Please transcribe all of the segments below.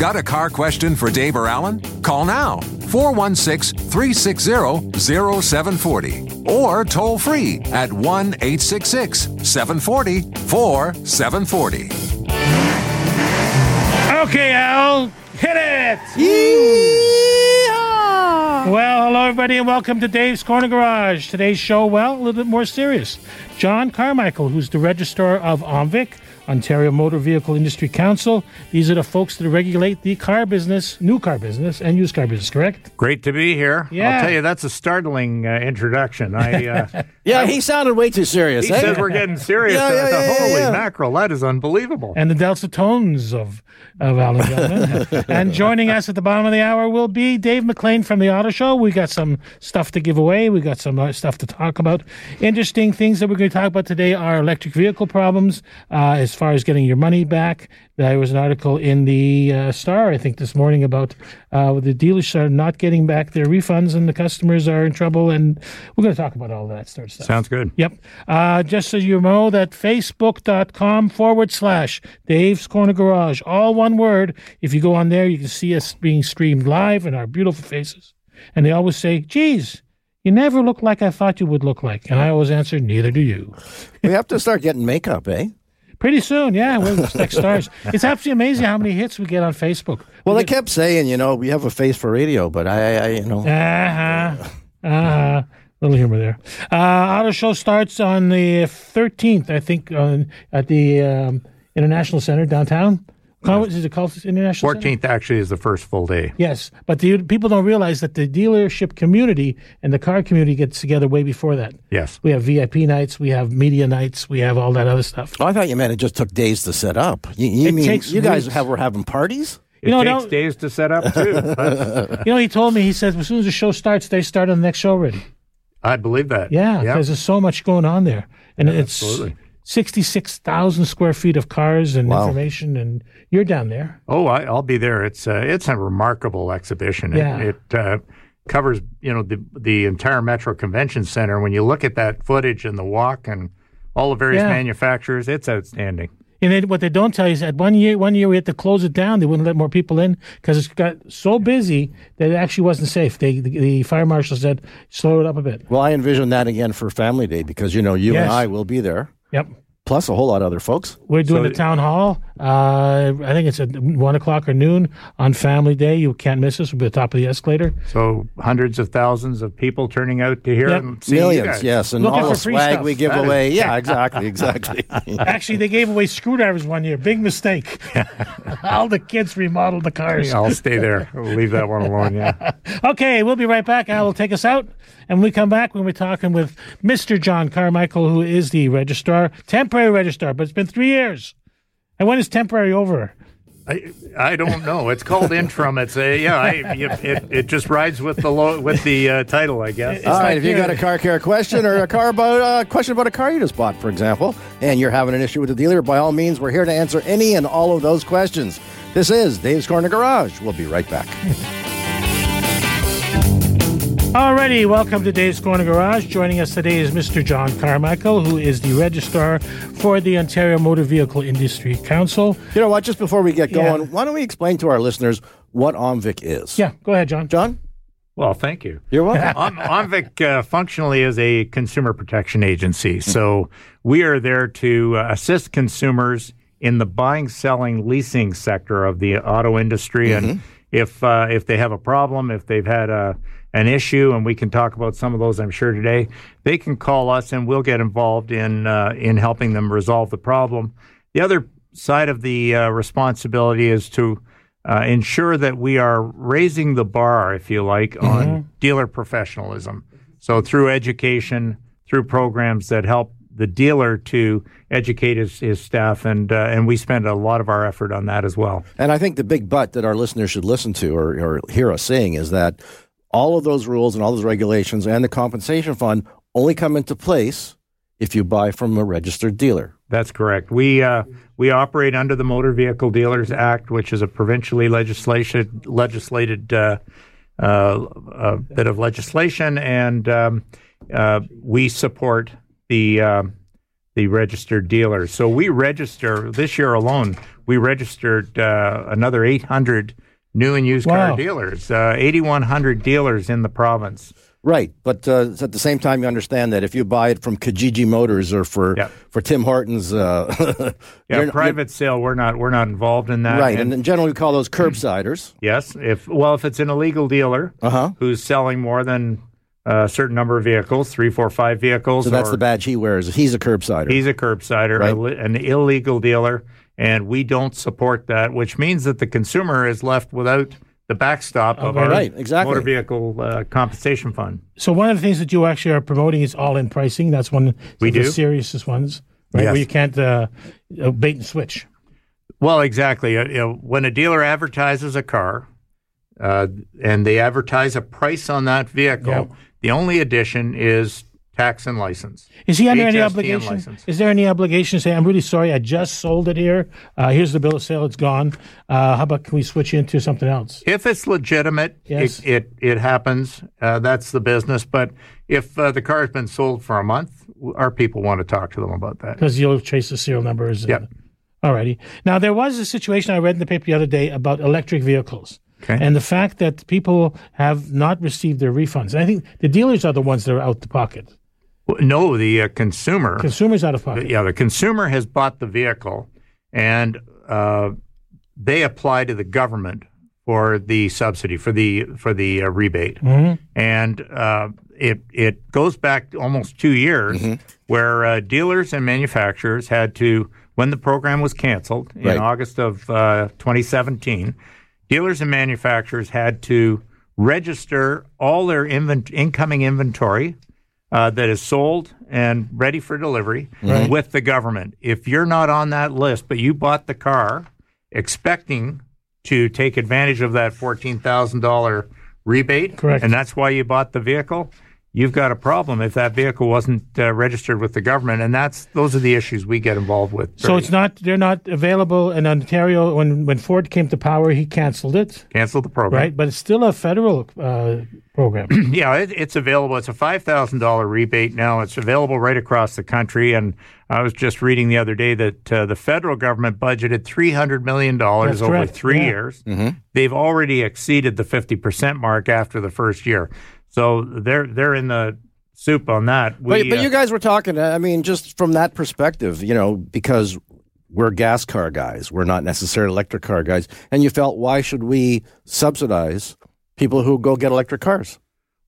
Got a car question for Dave or Alan? Call now 416 360 0740 or toll free at 1 866 740 4740. Okay, Al, hit it! Yeehaw! Well, hello, everybody, and welcome to Dave's Corner Garage. Today's show, well, a little bit more serious. John Carmichael, who's the Registrar of OMVIC, Ontario Motor Vehicle Industry Council. These are the folks that regulate the car business, new car business, and used car business, correct? Great to be here. Yeah. I'll tell you, that's a startling uh, introduction. I uh, Yeah, he sounded way too serious. he eh? says we're getting serious. Yeah, yeah, yeah, yeah, Holy yeah. mackerel, that is unbelievable. And the dulcet tones of, of Alan and joining us at the bottom of the hour will be Dave McLean from the Auto Show. We got some stuff to give away. We got some uh, stuff to talk about. Interesting things that we're going to talk about today are electric vehicle problems uh, as far as getting your money back. There was an article in the uh, Star, I think, this morning about uh, the dealers are not getting back their refunds and the customers are in trouble. And we're going to talk about all that sort of stuff. Sounds good. Yep. Uh, just so you know that facebook.com forward slash Dave's Corner Garage, all one word. If you go on there, you can see us being streamed live and our beautiful faces. And they always say, geez, you never look like I thought you would look like. And I always answer, neither do you. we have to start getting makeup, eh? Pretty soon, yeah, we're like stars. It's absolutely amazing how many hits we get on Facebook. Well, they kept saying, you know, we have a face for radio, but I, I you know, Uh huh. Uh huh. Little humor there. Uh, auto show starts on the 13th, I think, on, at the um, International Center downtown. Call- Is it called International 14th actually is the first full day. Yes, but the, people don't realize that the dealership community and the car community gets together way before that. Yes. We have VIP nights, we have media nights, we have all that other stuff. Oh, I thought you meant it just took days to set up. You, you It mean takes you guys have were having parties? It You know, takes days to set up, too. You know, he told me, he says, as soon as the show starts, they start on the next show already. I believe that. Yeah, because there's so much going on there, and it's absolutely. Sixty-six thousand square feet of cars and Wow. information, and you're down there. Oh, I, I'll be there. It's uh, it's a remarkable exhibition. It- Yeah. It, uh, covers you know the the entire Metro Convention Center. When you look at that footage and the walk and all the various Yeah. manufacturers, it's outstanding. And then what they don't tell you is that one year, one year we had to close it down. They wouldn't let more people in because it got so busy that it actually wasn't safe. They, the, the fire marshal said, slow it up a bit. Well, I envision that again for Family Day because you know you Yes. and I will be there, Yep. plus a whole lot of other folks. We're doing So- the town hall. Uh, I think it's at one o'clock or noon on Family Day. You can't miss us. We'll be at the top of the escalator. So hundreds of thousands of people turning out to hear Yep. and see you Millions, guys. yes, and Looking all the free swag stuff. we give That is- away. Yeah, exactly, exactly. Actually, they gave away screwdrivers one year. Big mistake. All the kids remodeled the cars. I'll stay there. We'll leave that one alone. Yeah. Okay, we'll be right back. I will take us out. And when we come back, when we're going to be talking with Mr. John Carmichael, who is the registrar, temporary registrar, but it's been three years. And when is temporary over? I, I don't know. It's called interim. It's a yeah. I, it, it just rides with the lo, with the uh, title, I guess. All right, if you you're- got a car care question or a car about a question about a car you just bought, for example, and you're having an issue with the dealer, by all means, we're here to answer any and all of those questions. This is Dave's Corner Garage. We'll be right back. Alrighty, welcome to Dave's Corner Garage. Joining us today is Mr. John Carmichael, who is the registrar for the Ontario Motor Vehicle Industry Council. You know what? Just before we get Yeah. going, why don't we explain to our listeners what OMVIC is? Yeah, go ahead, John. John, Well, thank you. you're welcome. OMVIC uh, functionally is a consumer protection agency. So we are there to uh, assist consumers in the buying, selling, leasing sector of the auto industry. And if uh, if they have a problem, if they've had a an issue, and we can talk about some of those, I'm sure today, they can call us and we'll get involved in uh, in helping them resolve the problem. The other side of the uh, responsibility is to uh, ensure that we are raising the bar, if you like, on dealer professionalism. So through education, through programs that help the dealer to educate his, his staff, and uh, and we spend a lot of our effort on that as well. And I think the big but that our listeners should listen to or, or hear us saying is that all of those rules and all those regulations and the compensation fund only come into place if you buy from a registered dealer. That's correct. We uh, we operate under the Motor Vehicle Dealers Act, which is a provincially legislation legislated uh, uh, bit of legislation, and um, uh, we support the um, the registered dealers. So we register this year alone. We registered uh, another 800 new and used Wow. car dealers, uh, 8,100 dealers in the province. Right, but uh, at the same time, you understand that if you buy it from Kijiji Motors or for Yeah. for Tim Hortons, uh, Yeah, private sale. We're not we're not involved in that. right, and in general we call those curbsiders. Yes, if well, if it's an illegal dealer Uh-huh. who's selling more than a certain number of vehicles, three, four, five vehicles, So that's or the badge he wears. He's a curbsider. he's a curbsider, Right. a li- an illegal dealer, and we don't support that, which means that the consumer is left without the backstop of our Right, exactly. motor vehicle uh, compensation fund. So one of the things that you actually are promoting is all-in pricing. That's one We of the do. seriousest ones, right? Yes. Where you can't uh, bait and switch. Well, exactly. Uh, you know, when a dealer advertises a car, uh, and they advertise a price on that vehicle, the only addition is tax and license. Is he under any HST obligation? Is there any obligation to say, "I'm really sorry, I just sold it here. Uh, here's the bill of sale; it's gone. Uh, how about can we switch into something else?" If it's legitimate, Yes. it, it it happens. Uh, that's the business. But if uh, the car has been sold for a month, our people want to talk to them about that. Because you'll trace the serial numbers. and- Yep. Alrighty. Now there was a situation I read in the paper the other day about electric vehicles. Okay. And the fact that people have not received their refunds. And I think the dealers are the ones that are out the pocket. W- No, the uh, consumer. Consumers out of pocket. yeah, the consumer has bought the vehicle, and uh, they apply to the government for the subsidy for the for the uh, rebate, and uh, it it goes back almost two years, where uh, dealers and manufacturers had to when the program was canceled in Right. August of uh, 2017, dealers and manufacturers had to register all their invent- incoming inventory uh, that is sold and ready for delivery with the government. If you're not on that list, but you bought the car expecting to take advantage of that $14,000 rebate, Correct. and that's why you bought the vehicle, you've got a problem if that vehicle wasn't uh, registered with the government. And that's those are the issues we get involved with. So it's not they're not available in Ontario. When when Ford came to power, he canceled it, cancel the program. right? But it's still a federal uh, program. Yeah, it, it's available. It's a five thousand dollar rebate now. It's available right across the country. And I was just reading the other day that uh, the federal government budgeted three hundred million dollars That's over correct, three yeah. years. They've already exceeded the fifty percent mark after the first year. So they're they're in the soup on that. But, but uh, you guys were talking, I mean, just from that perspective, you know, because we're gas car guys, we're not necessarily electric car guys. And you felt, why should we subsidize people who go get electric cars?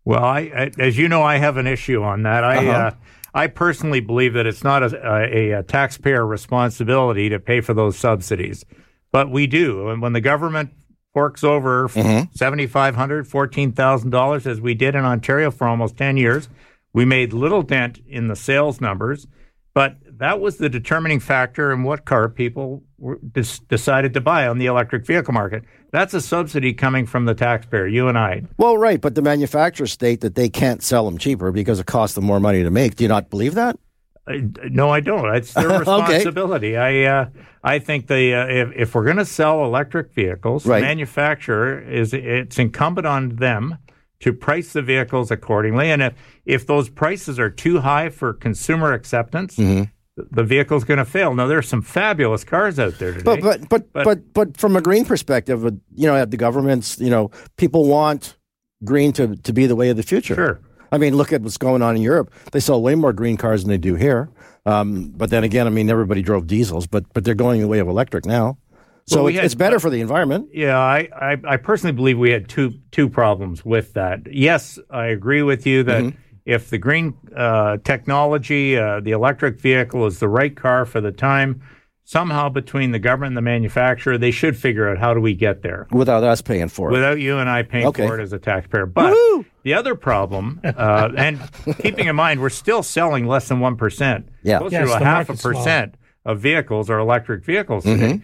Well, I, I, as you know, I have an issue on that. I, Uh-huh. uh, I personally believe that it's not a, a, a taxpayer responsibility to pay for those subsidies, but we do. And when the government forks over mm-hmm. fourteen thousand dollars, as we did in Ontario for almost ten years, we made little dent in the sales numbers. But that was the determining factor in what car people were, decided to buy on the electric vehicle market. That's a subsidy coming from the taxpayer, you and I. Well, right, but the manufacturers state that they can't sell them cheaper because it costs them more money to make. Do you not believe that? I- No, I don't. It's their Okay. responsibility. I uh, I think the uh, if if we're going to sell electric vehicles, Right. the manufacturer is it's incumbent on them to price the vehicles accordingly. And if if those prices are too high for consumer acceptance, Mm-hmm. th- the vehicle's going to fail. Now there's some fabulous cars out there today. But but but But- but but, from a green perspective, uh, you know, at the government's, you know, people want green to, to be the way of the future. Sure. I mean, look at what's going on in Europe. They sell way more green cars than they do here. Um, but then again, I mean, everybody drove diesels, but but they're going the way of electric now. So Well, we it's, had- it's better for the environment. Yeah, I, I, I personally believe we had two two problems with that. Yes, I agree with you that Mm-hmm. if the green uh, technology, uh, the electric vehicle is the right car for the time, somehow between the government and the manufacturer, they should figure out how do we get there Without us paying for it. without you and I paying Okay. for it as a taxpayer. But The other problem, uh, and keeping in mind, we're still selling less than 1%. Yeah. Closer Yes, to a half a market's small. percent of vehicles are electric vehicles today.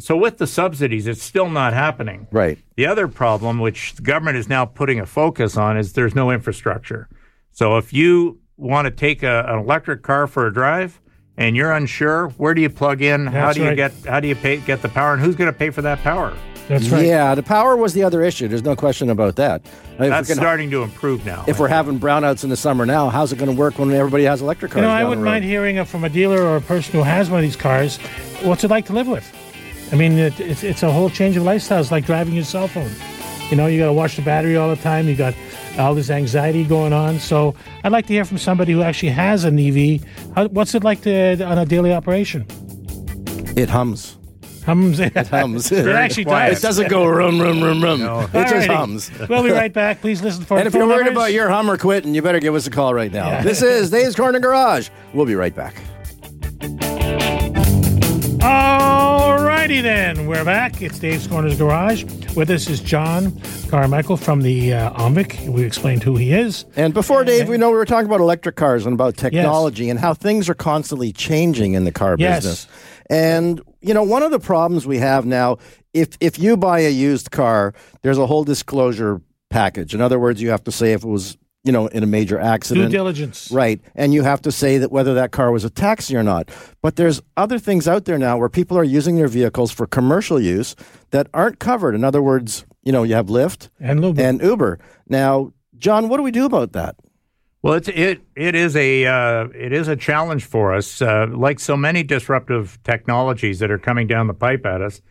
So with the subsidies, it's still not happening. Right. The other problem, which the government is now putting a focus on, is there's no infrastructure. So if you want to take a, an electric car for a drive and you're unsure, where do you plug in? how do you right. get how do you pay, get the power, and who's going to pay for that power? That's right. Yeah, the power was the other issue. There's no question about that. I mean, That's gonna- starting to improve now. if we're having brownouts in the summer now, how's it going to work when everybody has electric cars? You know, I wouldn't mind hearing it from a dealer or a person who has one of these cars. What's it like to live with? I mean, it, it's, it's a whole change of lifestyle. It's like driving your cell phone. You know, you got to watch the battery all the time. You got all this anxiety going on. So I'd like to hear from somebody who actually has an EV. How, what's it like to, on a daily operation? It hums. Hums. It Hums. It actually quiet. does. It doesn't go rum, rum, rum, rum. It just Alrighty. hums. We'll be right back. Please listen for And if you're worried numbers. about your Hummer quitting, you better give us a call right now. Yeah. This is Dave's Corner Garage. We'll be right back. Alrighty then, we're back. It's Dave's Corners Garage. With us is John Carmichael from the uh. We explained who he is. And before, Dave, we know we were talking about electric cars and about technology and how things are constantly changing in the car Yes. business. And, you know, one of the problems we have now, if, if you buy a used car, there's a whole disclosure package. In other words, you have to say if it was, you know, in a major accident. Due diligence. Right. And you have to say that whether that car was a taxi or not. But there's other things out there now where people are using their vehicles for commercial use that aren't covered. In other words, you know, you have Lyft And Luba. and Uber. Now, John, what do we do about that? Well, it's, it it is a uh, it is a challenge for us. Uh, like so many disruptive technologies that are coming down the pipe at us,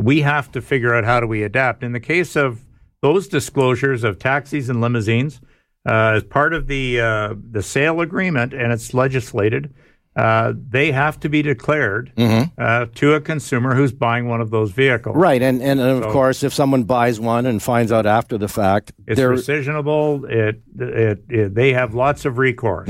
we have to figure out how do we adapt. In the case of those disclosures of taxis and limousines, uh, as part of the uh, the sale agreement, and it's legislated, uh, they have to be declared uh, to a consumer who's buying one of those vehicles. Right. And, and, of So- course, if someone buys one and finds out after the fact, It's they're. rescissionable. It, it, it they have lots of recourse,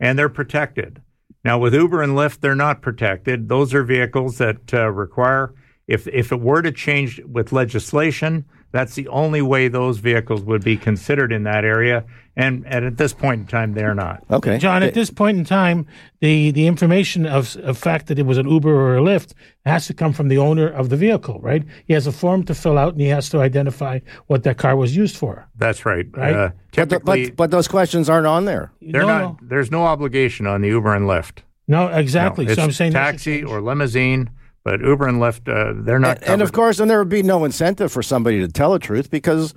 and they're protected. Now with Uber and Lyft, they're not protected. Those are vehicles that uh, require if if it were to change with legislation, that's the only way those vehicles would be considered in that area. And, and at this point in time, they're not. Okay. John, at this point in time, the, the information of, of fact that it was an Uber or a Lyft has to come from the owner of the vehicle, right? He has a form to fill out and he has to identify what that car was used for. That's right. Right. Uh, But, typically, but, but those questions aren't on there. they're no, not. There's no obligation on the Uber and Lyft. No, No, exactly. it's so I'm saying taxi or limousine, but Uber and Lyft, uh, they're not. And of course, and there would be no incentive for somebody to tell the truth because,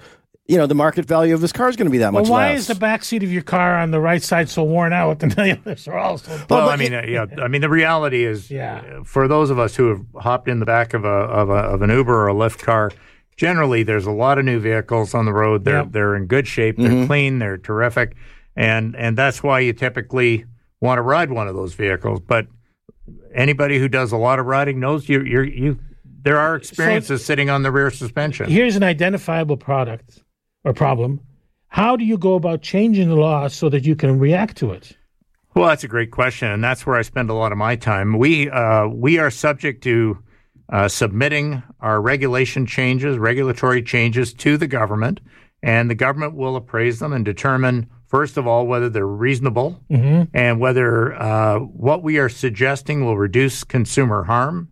you know, the market value of this car is going to be that much. Well, much why less. is the back seat of your car on the right side so worn out with the others are all so Well, but I mean, uh, yeah. I mean, the reality is, Yeah. uh, for those of us who have hopped in the back of a of, a, of an Uber or a Lyft car, generally there's a lot of new vehicles on the road. They're Yep. they're in good shape. They're clean. They're terrific, and and that's why you typically want to ride one of those vehicles. But anybody who does a lot of riding knows you you you. There are experiences sitting on the rear suspension. Here's an identifiable product or problem. How do you go about changing the law so that you can react to it? Well, that's a great question, and that's where I spend a lot of my time. We uh, we are subject to uh, submitting our regulation changes, regulatory changes to the government, and the government will appraise them and determine, first of all, whether they're reasonable and whether uh, what we are suggesting will reduce consumer harm,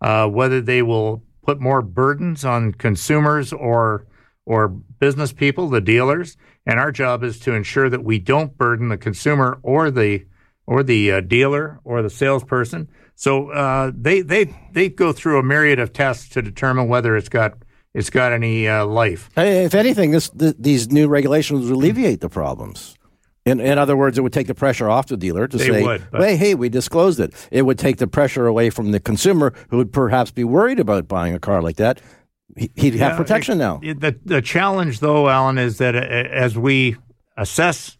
uh, whether they will put more burdens on consumers or or business people, the dealers. And our job is to ensure that we don't burden the consumer or the or the uh, dealer or the salesperson. So uh, they they they go through a myriad of tests to determine whether it's got it's got any uh, life. If anything, this th- these new regulations would alleviate the problems. In, in other words, it would take the pressure off the dealer to They say, would, "Hey, hey, we disclosed it." It would take the pressure away from the consumer, who would perhaps be worried about buying a car like that. He- He'd have Yeah, protection it- now. it- The the challenge, though, Alan, is that uh, as we assess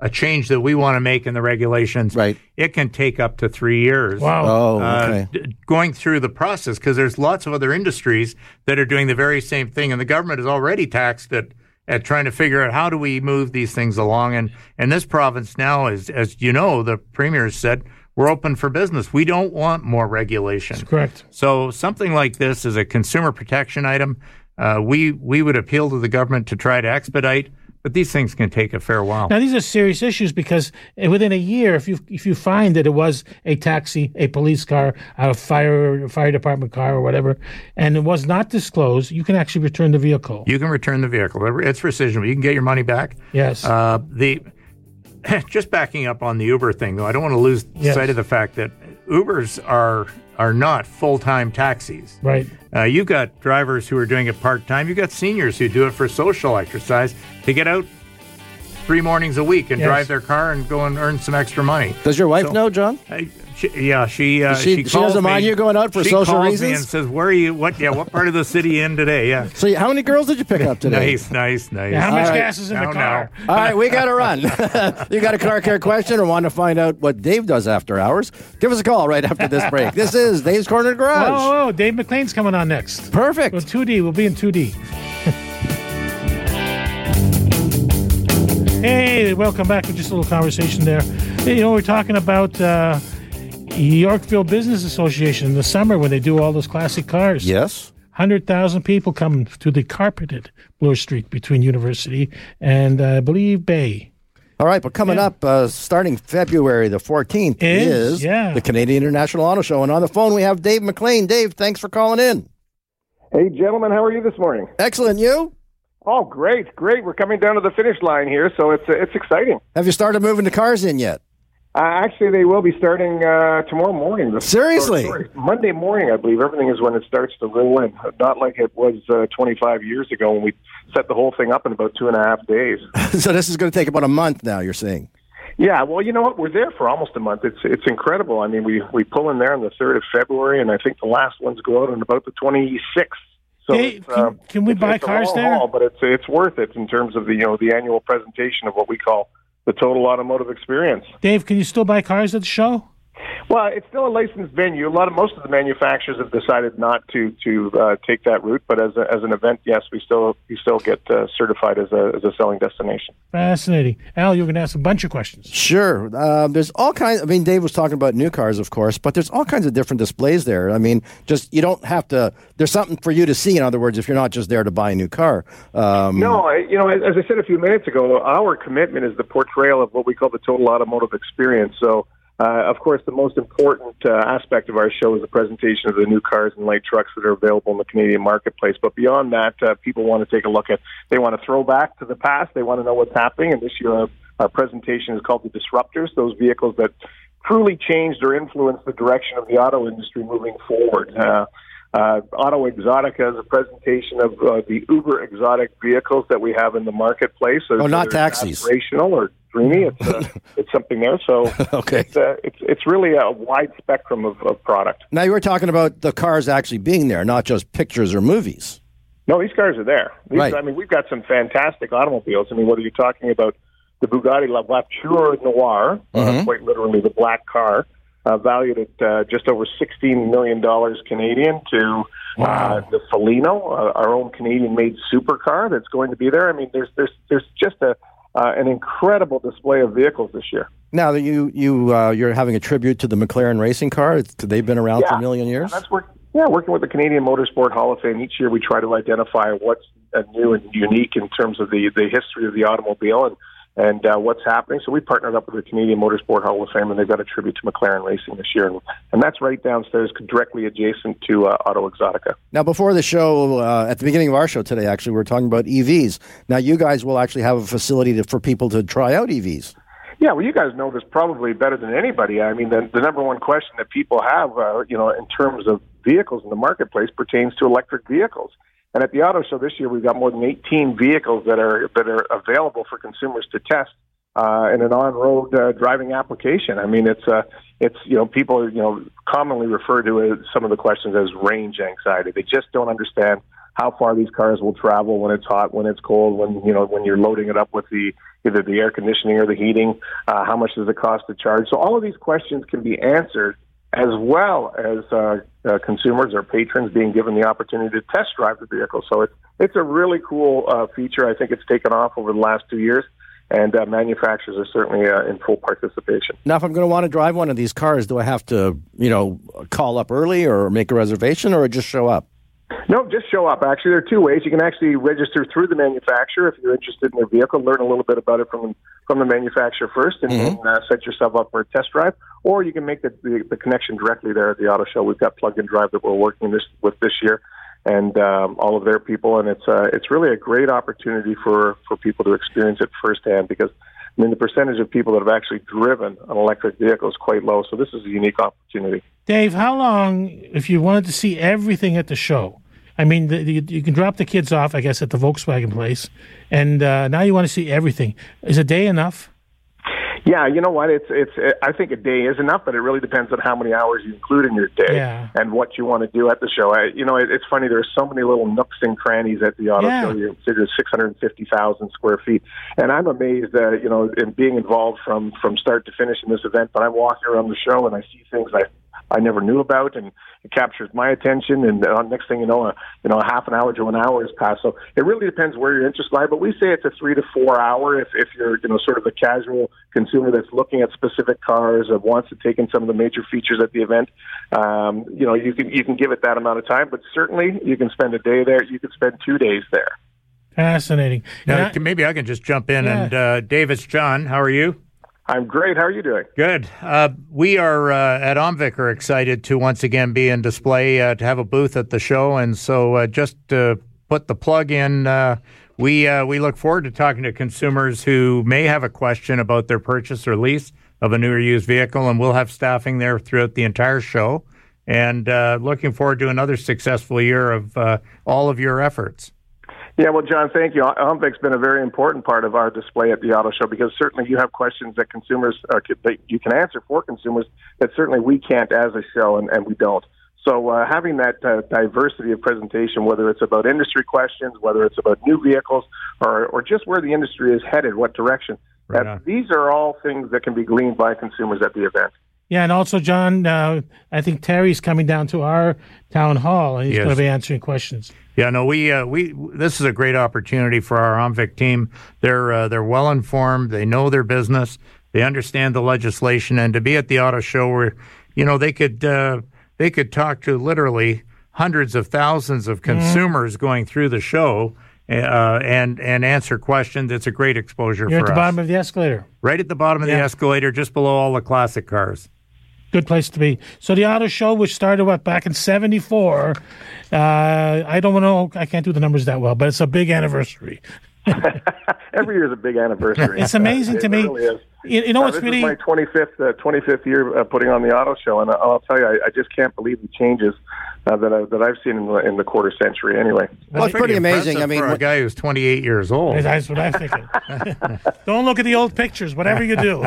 a change that we want to make in the regulations, Right. it can take up to three years. Wow. Oh, uh, okay. d- going through the process because there's lots of other industries that are doing the very same thing, and the government is already taxed at at trying to figure out how do we move these things along. And and this province now is, as you know, the premier has said we're open for business. We don't want more regulation. Correct. So something like this is a consumer protection item. Uh, we we would appeal to the government to try to expedite, but these things can take a fair while. Now these are serious issues because within a year, if you if you find that it was a taxi, a police car, a fire fire department car, or whatever, and it was not disclosed, you can actually return the vehicle. You can return the vehicle. It's rescission. You can get your money back. Yes. Uh, the just backing up on the Uber thing, though, I don't want to lose Yes. sight of the fact that Ubers are are not full time taxis. right. Uh, you got drivers who are doing it part time. You've got seniors who do it for social exercise to get out three mornings a week and Yes. drive their car and go and earn some extra money. Does your wife So- know, John? I, she, yeah, she uh, She- she, she calls doesn't mind you going out for she social calls me reasons? and says, "Where are you? What? Yeah, what part of the city in today? Yeah, So, how many girls did you pick up today? nice, nice, nice. Now, how much All right. gas is in Now, the car? All right, we got to run. you got a car care question or want to find out what Dave does after hours? Give us a call right after this break. This is Dave's Corner Garage. Oh, oh, Dave McLean's coming on next. Perfect. Well, 2D. We'll be in 2D. hey, welcome back. Just a little conversation there. You know, we're talking about uh, Yorkville Business Association in the summer when they do all those classic cars. Yes. 100,000 people come to the carpeted Bloor Street between University and uh, I believe Bay. All right, but coming up, uh, starting February the 14th, Is, is yeah. the Canadian International Auto Show. And on the phone, we have Dave McLean. Dave, thanks for calling in. Hey, gentlemen, how are you this morning? Excellent. You? Oh, great, great. We're coming down to the finish line here, so it's it's exciting. Have you started moving the cars in yet? Uh, actually, they will be starting uh, tomorrow morning. The- Seriously? sorry, Monday morning, I believe. Everything is when it starts to roll in. Not like it was uh, 25 years ago when we set the whole thing up in about two and a half days. so this is going to take about a month now, you're saying? Yeah, well, you know what? We're there for almost a month. It's it's incredible. I mean, we we pull in there on the third of February, and I think the last ones go out on about the 26th. So Hey, can- um, can we buy cars long there? haul, but it's it's worth it in terms of the you know the annual presentation of what we call the total automotive experience. Dave, can you still buy cars at the show? Well, it's still a licensed venue. A lot of most of the manufacturers have decided not to to uh, take that route, but as a, as an event, yes, we still we still get uh, certified as a as a selling destination. Fascinating. Al, you're going to ask a bunch of questions. Sure. Um, there's all kinds. I mean, Dave was talking about new cars, of course, but there's all kinds of different displays there. I mean, just you don't have to. There's something for you to see. In other words, if you're not just there to buy a new car. Um, No, I, you know, as as I said a few minutes ago, our commitment is the portrayal of what we call the total automotive experience. So, uh, of course, the most important uh, aspect of our show is the presentation of the new cars and light trucks that are available in the Canadian marketplace. But beyond that, uh, people want to take a look at. They want to throw back to the past. They want to know what's happening. And this year, our, our presentation is called the Disruptors. Those vehicles that truly changed or influenced the direction of the auto industry moving forward. Uh, uh, Auto Exotica is a presentation of uh, the uber exotic vehicles that we have in the marketplace. Oh, not taxis. Aspirational or dreamy, it's uh, it's something there. So Okay. it's, uh, it's it's really a wide spectrum of, of product. Now you were talking about the cars actually being there, not just pictures or movies. No, these cars are there. These, Right. I mean, we've got some fantastic automobiles. I mean, whether you're talking about the Bugatti La Voiture Noire, uh, quite literally the black car, uh, valued at uh, just over $16 million Canadian, to uh, the Felino, uh, our own Canadian-made supercar that's going to be there. I mean, there's there's there's just a uh, an incredible display of vehicles this year. Now that you you uh, you're having a tribute to the McLaren racing car, it's, they've been around for a million years. That's work. Yeah, working with the Canadian Motorsport Hall of Fame each year, we try to identify what's new and unique in terms of the the history of the automobile and and uh, what's happening. So we partnered up with the Canadian Motorsport Hall of Fame, and they've got a tribute to McLaren Racing this year, and, and that's right downstairs, directly adjacent to uh, Auto Exotica. Now, before the show, uh, at the beginning of our show today, actually, we were talking about EVs. Now, you guys will actually have a facility to, for people to try out EVs. Yeah, well, you guys know this probably better than anybody. I mean, the, the number one question that people have, uh, you know, in terms of vehicles in the marketplace pertains to electric vehicles. And at the auto show this year, we've got more than 18 vehicles that are that are available for consumers to test uh, in an on-road uh, driving application. I mean, it's uh, it's you know people you know commonly refer to it, some of the questions as range anxiety. They just don't understand how far these cars will travel when it's hot, when it's cold, when you know when you're loading it up with the either the air conditioning or the heating. Uh, how much does it cost to charge? So all of these questions can be answered as well as uh, uh, consumers or patrons being given the opportunity to test drive the vehicle. So it's it's a really cool uh, feature. I think it's taken off over the last two years, and uh, manufacturers are certainly uh, in full participation. Now, if I'm going to want to drive one of these cars, do I have to, you know, call up early or make a reservation or just show up? No, just show up. Actually, there are two ways. You can actually register through the manufacturer if you're interested in their vehicle, learn a little bit about it from from the manufacturer first, and, Mhm. and uh, set yourself up for a test drive. Or you can make the, the, the connection directly there at the auto show. We've got Plug and Drive that we're working this with this year, and um, all of their people, and it's uh, it's really a great opportunity for for people to experience it firsthand because. I mean, the percentage of people that have actually driven an electric vehicle is quite low, so this is a unique opportunity. Dave, how long, if you wanted to see everything at the show? I mean, the, you, you can drop the kids off, I guess, at the Volkswagen place, and uh, now you want to see everything. Is a day enough? Yeah, you know what? It's it's. I think a day is enough, but it really depends on how many hours you include in your day Yeah. and what you want to do at the show. I, you know, it, it's funny. There are so many little nooks and crannies at the auto Yeah. show. You consider 650,000 square feet, and I'm amazed. Uh, you know, in being involved from from start to finish in this event. But I'm walking around the show and I see things I I never knew about, and it captures my attention. And uh, next thing you know, a, you know, a half an hour to an hour has passed. So it really depends where your interest lie. But we say it's a three to four hour if if you're you know sort of a casual consumer that's looking at specific cars and wants to take in some of the major features at the event. Um, you know, you can you can give it that amount of time, but certainly you can spend a day there. You can spend two days there. Fascinating. Now, And I- maybe I can just jump in. Yeah. And uh, Dave, it's John. How are you? I'm great. How are you doing? Good. Uh, we are uh, at Omvic are excited to once again be in display uh, to have a booth at the show, and so uh, just to put the plug in, uh, we uh, we look forward to talking to consumers who may have a question about their purchase or lease of a new or used vehicle, and we'll have staffing there throughout the entire show. And looking forward to another successful year of all of your efforts. Yeah, well, John, thank you. Omvic's been a very important part of our display at the auto show because certainly you have questions that consumers uh, that you can answer for consumers that certainly we can't as a show, and, and we don't. So uh, having that uh, diversity of presentation, whether it's about industry questions, whether it's about new vehicles, or or just where the industry is headed, what direction, Right these are all things that can be gleaned by consumers at the event. Yeah, and also, John, uh, I think Terry's coming down to our town hall, and he's Yes. going to be answering questions. Yeah, no, we uh, we this is a great opportunity for our Omvic team. They're uh, they're well informed. They know their business. They understand the legislation, and to be at the auto show where you know they could uh, they could talk to literally hundreds of thousands of consumers going through the show. Uh, and and answer questions. It's a great exposure You're for at the us. bottom of the escalator. right at the bottom of the escalator, just below all the classic cars. Good place to be. So the auto show, which started what back in '74, uh, I don't know, I can't do the numbers that well, but it's a big anniversary. Every year is a big anniversary. It's amazing It to me. really is. You, you know Uh, this really my 25th uh, 25th year uh, putting on the auto show, and I'll tell you, I, I just can't believe the changes uh, that I, that I've seen in the, in the quarter century. Anyway, Well, it's pretty amazing. I mean, for a guy who's 28 years old. That's what I'm thinking. Don't look at the old pictures, whatever you do.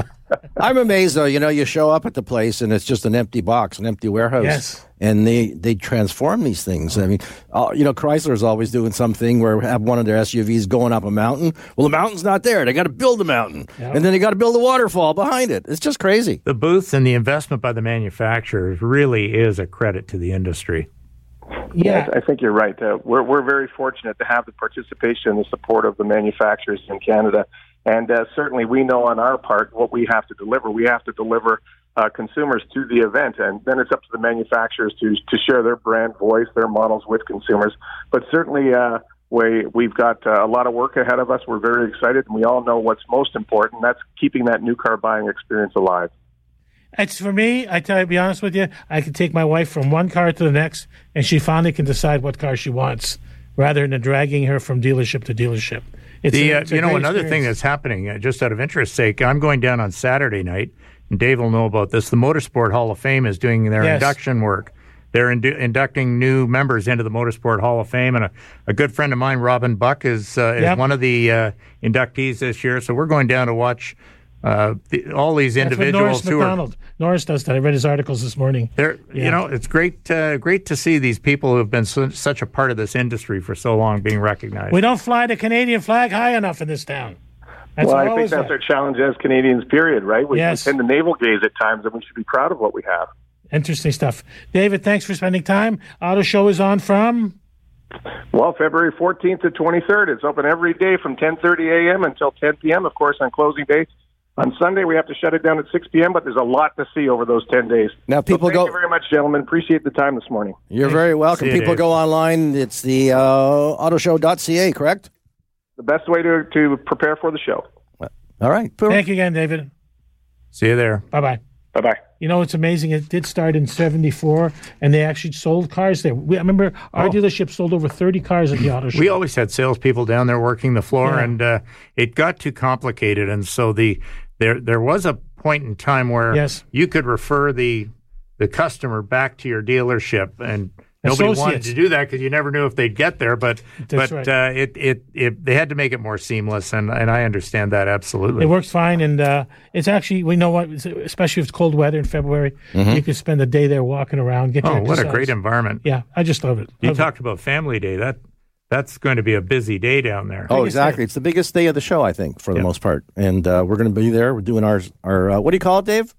I'm amazed though. You know, you show up at the place and it's just an empty box, an empty warehouse. Yes. And they they transform these things. I mean, uh, you know, Chrysler's always doing something where have one of their SUVs going up a mountain. Well, the mountain's not there. They got to build the mountain, and then they got to build a waterfall behind it. It's just crazy. the booths and the investment by the manufacturers really is a credit to the industry. Yeah. I think you're right. Uh, we're we're very fortunate to have the participation and the support of the manufacturers in Canada, and uh, certainly we know on our part what we have to deliver. We have to deliver uh, consumers to the event, and then it's up to the manufacturers to to share their brand voice, their models with consumers. But certainly. Uh, we, we've got uh, a lot of work ahead of us. We're very excited, and we all know what's most important. That's keeping that new car buying experience alive. It's for me. I tell you, to be honest with you, I can take my wife from one car to the next, and she finally can decide what car she wants, rather than dragging her from dealership to dealership. It's The, a- uh, it's a you know, great another thing that's happening, uh, just out of interest sake, I'm going down on Saturday night, and Dave will know about this. The Motorsport Hall of Fame is doing their Yes. induction work. They're indu- inducting new members into the Motorsport Hall of Fame, and a, a good friend of mine, Robin Buck, is uh, is Yep. one of the uh, inductees this year. So we're going down to watch uh, the, all these individuals That's Norris who are McDonald. Norris does that. I read his articles this morning. They're, Yeah. You know, it's great, uh, great to see these people who have been so, such a part of this industry for so long being recognized. We don't fly the Canadian flag high enough in this town. That's well, I think that's said. our challenge as Canadians. Period. Right? We, Yes. we tend to navel gaze at times, and we should be proud of what we have. Interesting stuff. David, thanks for spending time. Auto show is on from. Well, February 14th to 23rd. It's open every day from 10:30 a.m. until 10 p.m. Of course, on closing day, On Sunday, we have to shut it down at 6 p.m., but there's a lot to see over those 10 days. Now, So people thank go- you very much, gentlemen. Appreciate the time this morning. You're very welcome. You, People Dave. go online. It's the uh, autoshow.ca, correct? The best way to, to prepare for the show. All right. Thank you again, David. See you there. Bye bye. Bye bye. You know, it's amazing. It did start in '74, and they actually sold cars there. We, I remember our dealership sold over 30 cars at the auto show. We always had salespeople down there working the floor, Yeah. and uh, it got too complicated. And so the there there was a point in time where Yes. you could refer the the customer back to your dealership, and nobody wanted to do that because you never knew if they'd get there. But That's but right. uh, it, it it they had to make it more seamless, and and I understand that absolutely. It works fine, and uh, it's actually we know what, especially if it's cold weather in February, you can spend a day there walking around. Get oh, what a great environment! Yeah, I just love it. You Love it. talked about Family Day. That that's going to be a busy day down there. Oh, Biggest exactly. It's the biggest day of the show, I think, for the Yeah. most part. And uh, we're going to be there. We're doing ours. Our uh, what do you call it, Dave?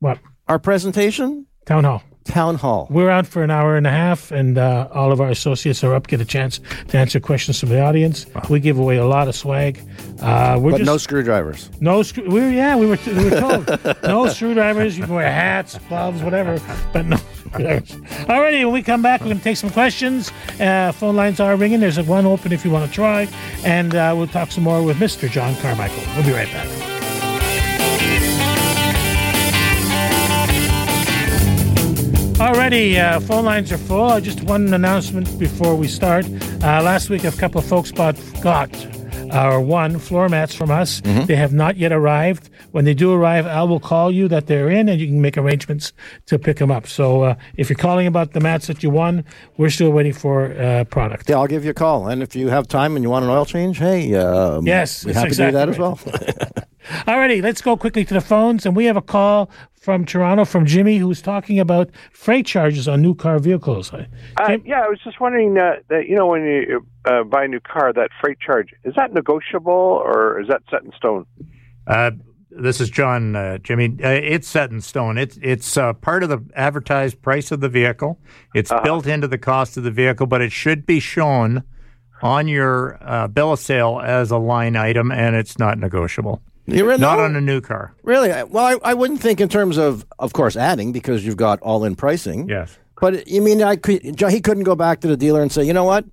what Our presentation, town hall. Town hall. We're out for an hour and a half, and uh, all of our associates are up, get a chance to answer questions from the audience. We give away a lot of swag. Uh, we're But just no screwdrivers. no screw. We were, yeah, we were we were told no screwdrivers. You can wear hats, gloves, whatever, but no screwdrivers. Alrighty, when we come back, we're going to take some questions. Uh, phone lines are ringing. There's one open if you want to try, and uh, we'll talk some more with Mr. John Carmichael. We'll be right back. Alrighty, uh, phone lines are full. Uh, just one announcement before we start. Uh, last week, a couple of folks bought, got uh, or won floor mats from us. They have not yet arrived. When they do arrive, Al will call you that they're in, and you can make arrangements to pick them up. So uh, if you're calling about the mats that you won, we're still waiting for uh, product. Yeah, I'll give you a call. And if you have time and you want an oil change, hey, um, Yes, we have to do that exactly as well. Alrighty, let's go quickly to the phones, and we have a call from Toronto from Jimmy, who's talking about freight charges on new car vehicles. Uh, Jim- yeah, I was just wondering uh, that you know when you uh, buy a new car, that freight charge is that negotiable or is that set in stone? Uh, this is John, uh, Jimmy. Uh, it's set in stone. It's it's uh, part of the advertised price of the vehicle. It's built into the cost of the vehicle, but it should be shown on your uh, bill of sale as a line item, and it's not negotiable. Not no? on a new car. Really? Well, I, I wouldn't think in terms of, of course, adding because you've got all in pricing. Yes. But you mean I could? He couldn't go back to the dealer and say, you know what,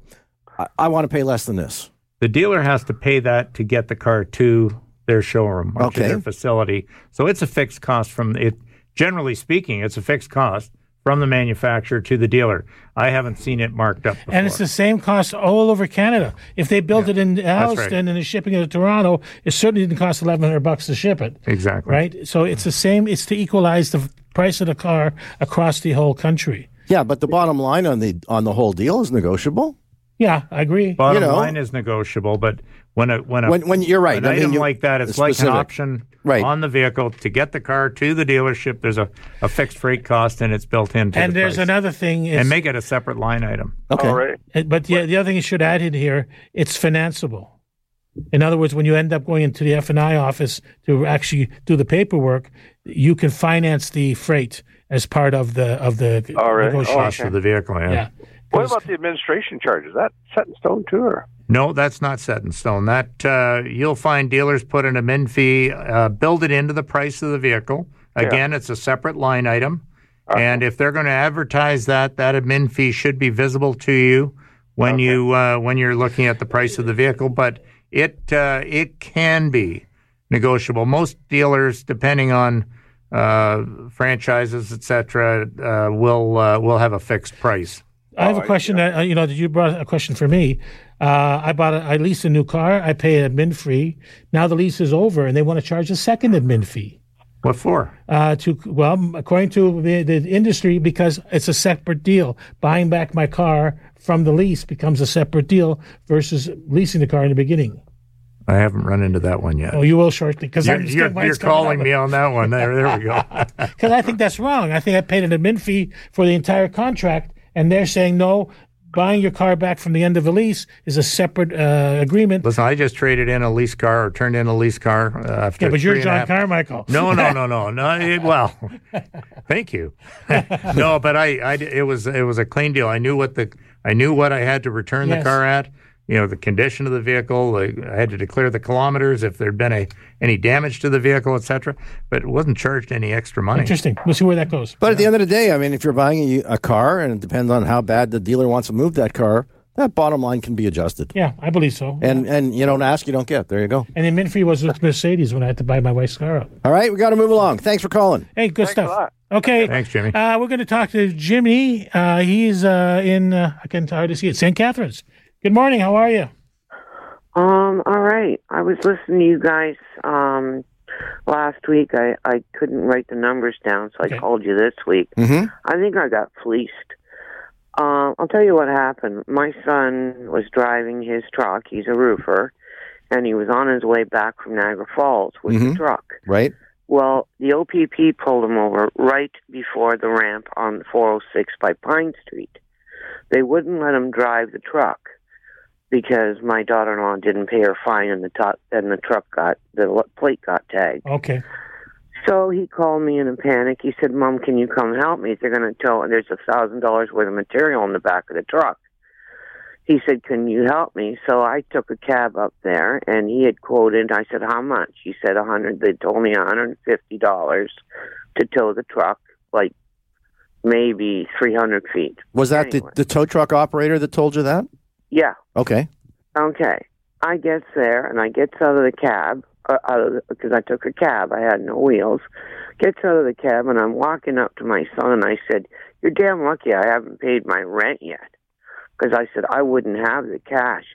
I, I want to pay less than this. The dealer has to pay that to get the car to their showroom or Okay. to their facility. So it's a fixed cost from it. Generally speaking, it's a fixed cost from the manufacturer to the dealer. I haven't seen it marked up before. And it's the same cost all over Canada. If they built it in Alliston right. and they're shipping it to Toronto, it certainly didn't cost eleven hundred bucks to ship it. exactly Right? So it's the same. It's to equalize the price of the car across the whole country. Yeah, but the bottom line on the on the whole deal is negotiable. Yeah, I agree. Bottom you know- line is negotiable, but when a when a When- when- you're right. an I mean, item you- like that, it's like an option Right. on the vehicle to get the car to the dealership. There's a, a fixed freight cost, and it's built into and the there's price. another thing. Is, and make it a separate line item. Okay. All right. Uh, But the, the other thing you should add in here, it's financeable. In other words, when you end up going into the F and I office to actually do the paperwork, you can finance the freight as part of the of the All right. negotiation. Cost of the vehicle. Yeah. Yeah. What about the administration charge? Is that set in stone too? Or No, that's not set in stone. That uh, you'll find dealers put an admin fee, uh, build it into the price of the vehicle. Again, it's a separate line item, and if they're going to advertise that, that admin fee should be visible to you when you uh, when you're looking at the price of the vehicle. But it uh, it can be negotiable. Most dealers, depending on uh, franchises, etc., uh, will uh, will have a fixed price. I have a question. That, uh, you know, you brought a question for me. Uh, I bought, a, I leased a new car. I pay an admin fee. Now the lease is over, and they want to charge a second admin fee. What for? Uh, to well, according to the, the industry, because it's a separate deal. Buying back my car from the lease becomes a separate deal versus leasing the car in the beginning. I haven't run into that one yet. Oh, you will shortly because You're, I'm you're, you're calling me on that one. There, there we go. because I think that's wrong. I think I paid an admin fee for the entire contract, and they're saying no. Buying your car back from the end of a lease is a separate uh, agreement. Listen, I just traded in a lease car or turned in a lease car uh, after. Yeah, but you're three and a John Carmichael. No, no, no, no, no. It, well, thank you. no, but I, I, it was, it was a clean deal. I knew what the, I knew what I had to return Yes. the car at. You know the condition of the vehicle. I had to declare the kilometers if there'd been a any damage to the vehicle, etc. But it wasn't charged any extra money. Interesting. We'll see where that goes. But at the end of the day, I mean, if you're buying a, a car and it depends on how bad the dealer wants to move that car, that bottom line can be adjusted. Yeah, I believe so. And and you don't ask, you don't get. There you go. And the Minfree was with Mercedes when I had to buy my wife's car out. All right, we got to move along. Thanks for calling. Hey, good Thanks stuff. a lot. Okay. Thanks, Jimmy. Uh, we're going to talk to Jimmy. Uh, he's uh, in, uh, I can hard to see it, St. Catharines. Good morning. How are you? Um, all right. I was listening to you guys um last week. I I couldn't write the numbers down, so Okay. I called you this week. Mm-hmm. I think I got fleeced. Um, I'll tell you what happened. My son was driving his truck. He's a roofer, and he was on his way back from Niagara Falls with Mhm. the truck. Right. Well, the OPP pulled him over right before the ramp on 406 by Pine Street. They wouldn't let him drive the truck because my daughter-in-law didn't pay her fine, and the top, and the truck got the plate got tagged. Okay. So he called me in a panic. He said, "Mom, can you come help me? They're going to tow. and There's a thousand dollars worth of material in the back of the truck." He said, "Can you help me?" So I took a cab up there, and he had quoted. I said, "How much?" He said, "A hundred." They told me a hundred and fifty dollars to tow the truck, like maybe three hundred feet. Was that Anyway. the, the tow truck operator that told you that? Yeah. Okay. Okay. I gets there and I gets out of the cab uh, out of because I took a cab. I had no wheels. Gets out of the cab and I'm walking up to my son and I said, "You're damn lucky I haven't paid my rent yet." Because I said I wouldn't have the cash.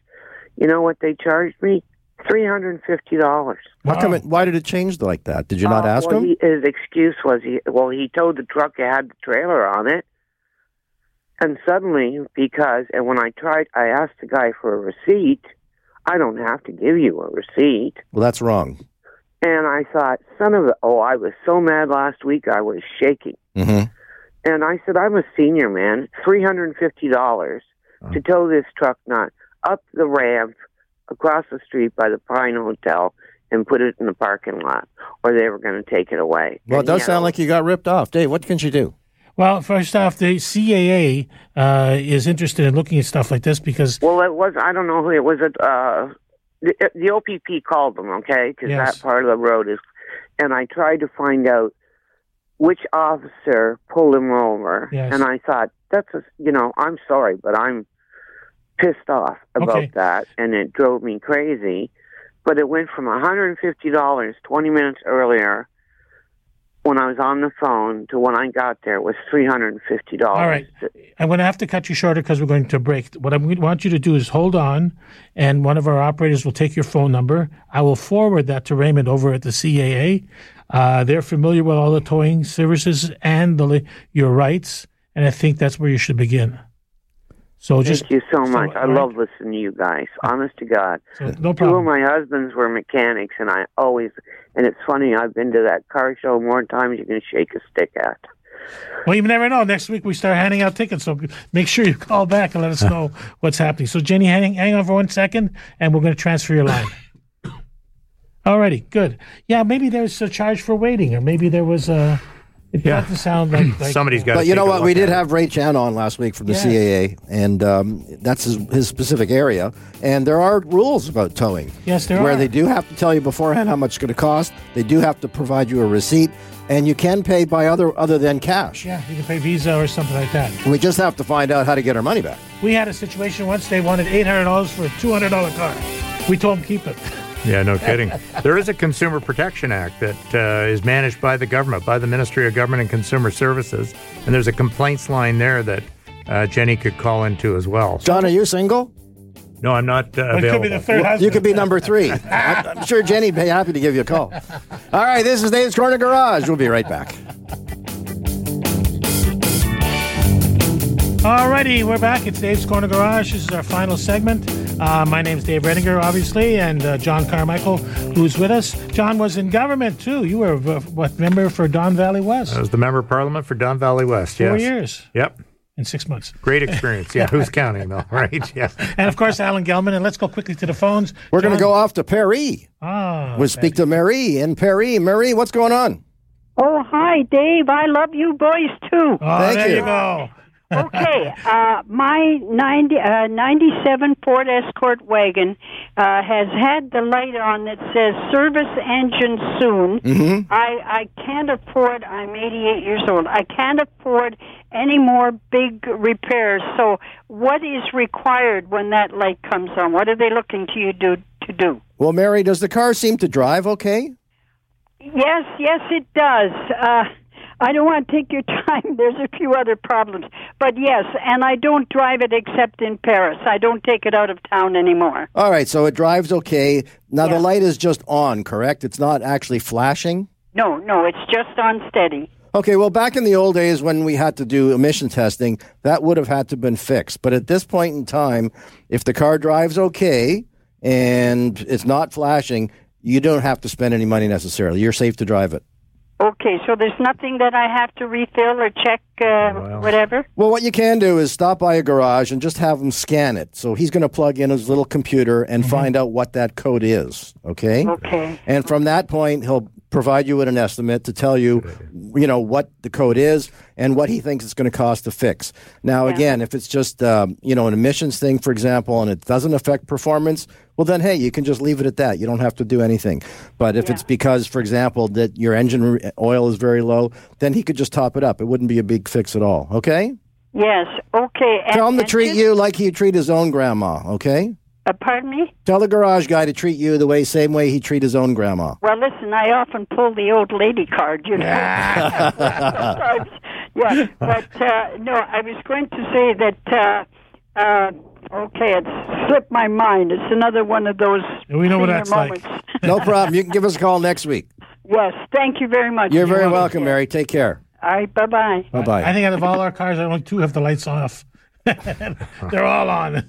You know what they charged me? Three hundred and fifty dollars. How come it, why did it change like that? Did you not Uh, ask well, him? He, his excuse was he well he towed the truck that had the trailer on it, and suddenly because and when I tried I asked the guy for a receipt. I don't have to give you a receipt. well, that's wrong. And I thought, son of a oh, I was so mad last week I was shaking. Mm-hmm. And I said, I'm a senior man, three hundred and fifty dollars to tow this truck not up the ramp across the street by the Pine Hotel and put it in the parking lot, or they were going to take it away. Well, it does sound like you got ripped off, Dave. What can she do? Well, first off, the CAA uh, is interested in looking at stuff like this because Well, it was. I don't know who it was. It uh, the, the OPP called them, okay, because Yes. that part of the road is. And I tried to find out which officer pulled him over, Yes. and I thought that's a, you know I'm sorry, but I'm pissed off about Okay. that, and it drove me crazy. But it went from $150 20 minutes earlier when I was on the phone to when I got there was $350. All right. I'm going to have to cut you shorter because we're going to break. What I want you to do is hold on, and one of our operators will take your phone number. I will forward that to Raymond over at the CAA. Uh, they're familiar with all the towing services and the your rights, and I think that's where you should begin. So just Thank you so much. I all right. love listening to you guys. Uh, Honest to God. so no Two of my husbands were mechanics, and I always, and it's funny, I've been to that car show more times you can shake a stick at. Well, you never know. Next week we start handing out tickets, so make sure you call back and let us know what's happening. So, Jenny, hang, hang on for one second, and we're going to transfer your line. Alrighty, good. Yeah, maybe there's a charge for waiting, or maybe there was a. It Yeah. doesn't sound like, like Somebody's got. But you know what? We did have Ray Chan on last week from the Yes. CAA, and um, that's his, his specific area. And there are rules about towing. Yes, there are where are. they do have to tell you beforehand how much it's going to cost. They do have to provide you a receipt, and you can pay by other other than cash. Yeah, you can pay Visa or something like that. We just have to find out how to get our money back. We had a situation once. They wanted eight hundred dollars for a two hundred dollar car. We told them keep it. Yeah, no kidding. there is a Consumer Protection Act that uh, is managed by the government, by the Ministry of Government and Consumer Services, and there's a complaints line there that uh, Jenny could call into as well. John, are you single? No, I'm not uh, But available. could be the third husband. You could be number three. I'm, I'm sure Jenny'd be happy to give you a call. All right, this is Dave's Corner Garage. We'll be right back. Alrighty, we're back. It's Dave's Corner Garage. This is our final segment. Uh, my name's Dave Redinger, obviously, and uh, John Carmichael, who's with us. John was in government too. You were uh, what member for Don Valley West? I was the member of Parliament for Don Valley West. Four yes. years Yep. in six months. Great experience. Yeah. Who's counting though? Right. Yeah. And of course, Alan Gelman. And let's go quickly to the phones. We're going to go off to Paris. Ah, We'll speak to Marie in Paris. Marie, what's going on? Oh, hi, Dave. I love you boys too. Oh, Thank there you. you go. Okay, uh, my 90, uh, 97 Ford Escort wagon uh, has had the light on that says service engine soon. Mm-hmm. I, I can't afford, I'm 88 years old, I can't afford any more big repairs. So, what is required when that light comes on? What are they looking to you do, to do? Well, Mary, does the car seem to drive okay? Yes, yes, it does. Uh, I don't want to take your time. There's a few other problems. But yes, and I don't drive it except in Paris. I don't take it out of town anymore. All right, so it drives okay. Now Yeah. the light is just on, correct? It's not actually flashing. No, no, it's just on steady. Okay, well, back in the old days when we had to do emission testing, that would have had to been fixed. But at this point in time, if the car drives okay and it's not flashing, you don't have to spend any money necessarily. You're safe to drive it. Okay, so there's nothing that I have to refill or check, uh, whatever? Well, what you can do is stop by a garage and just have him scan it. So he's going to plug in his little computer and find out what that code is. Okay. Okay. And from that point, he'll provide you with an estimate to tell you, you know, what the code is and what he thinks it's going to cost to fix. Now, again, if it's just, um, you know, an emissions thing, for example, and it doesn't affect performance, well, then, hey, you can just leave it at that. You don't have to do anything. But if it's because, for example, that your engine oil is very low, then he could just top it up. It wouldn't be a big fix at all. Okay? Yes, okay. And, Tell him to treat just- you like he'd treat his own grandma. Okay? Uh, pardon me? Tell the garage guy to treat you the way same way he treat his own grandma. Well, listen, I often pull the old lady card, you know. Sometimes, yeah, but uh, no, I was going to say that. Uh, uh, okay, it slipped my mind. It's another one of those. We know what senior that's like. No problem. You can give us a call next week. yes, thank you very much. You're very welcome, Mary. Take care. All right, bye bye. Bye bye. I think out of all our cars, I only two have the lights off. They're all on.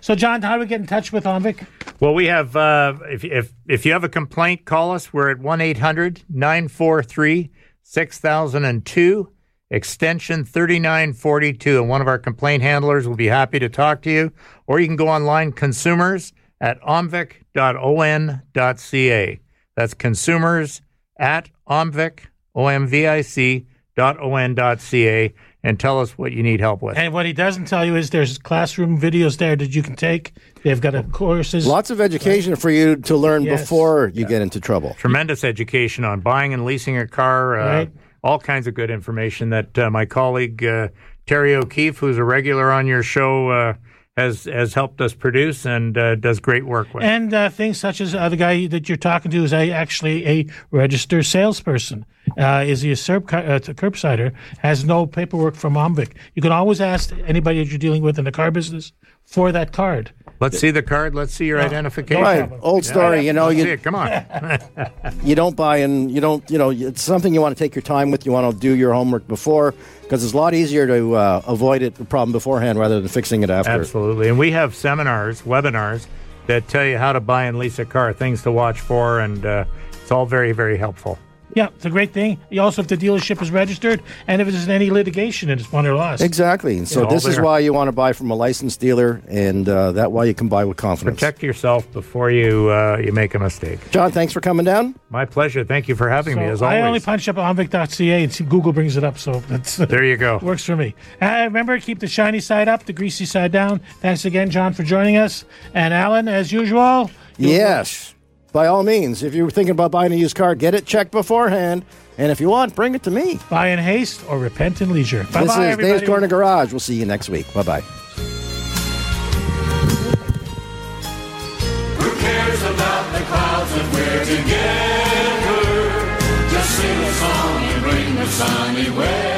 So, John, how do we get in touch with Omvic? Well, we have, uh, if, if, if you have a complaint, call us. We're at 1 800 943 6002, extension 3942. And one of our complaint handlers will be happy to talk to you. Or you can go online, consumers at omvic.on.ca. That's consumers at omvic, O-M-V-I-C dot O-N.ca and tell us what you need help with. And what he doesn't tell you is there's classroom videos there that you can take. They've got a courses. Lots of education for you to learn Yes. before you get into trouble. tremendous education on buying and leasing a car. Uh, Right. All kinds of good information that uh, my colleague uh, Terry O'Keefe, who's a regular on your show, uh, has has helped us produce and uh, does great work with. And uh, things such as uh, the guy that you're talking to is actually a registered salesperson. Uh, is he a serb, uh, curbsider? Has no paperwork from Omvic. You can always ask anybody that you're dealing with in the car business for that card. Let's see the card. Let's see your identification. no Right. problem. Old story. You know, you it. Come on. you don't buy and you don't you know it's something you want to take your time with. You want to do your homework before because it's a lot easier to uh, avoid it the problem beforehand rather than fixing it after. Absolutely. And we have seminars, webinars that tell you how to buy and lease a car, things to watch for, and uh, it's all very, very helpful. Yeah, it's a great thing. You Also, if the dealership is registered and if there's any litigation and it's won or lost. Exactly. And so this is why you want to buy from a licensed dealer, and uh, that why you can buy with confidence. Protect yourself before you uh, you make a mistake. John, thanks for coming down. My pleasure. Thank you for having me, As always, I only punch up omvic.ca and see Google brings it up, so that's There you go. works for me. Uh, remember, keep the shiny side up, the greasy side down. Thanks again, John, for joining us. And Alan, as usual. you'll- Yes. By all means, if you're thinking about buying a used car, get it checked beforehand. And if you want, bring it to me. Buy in haste or repent in leisure. Bye this bye, is everybody. Dave's Corner Garage. We'll see you next week. Bye bye. Who cares about the clouds when we're together? Just sing a song and bring the sunny weather.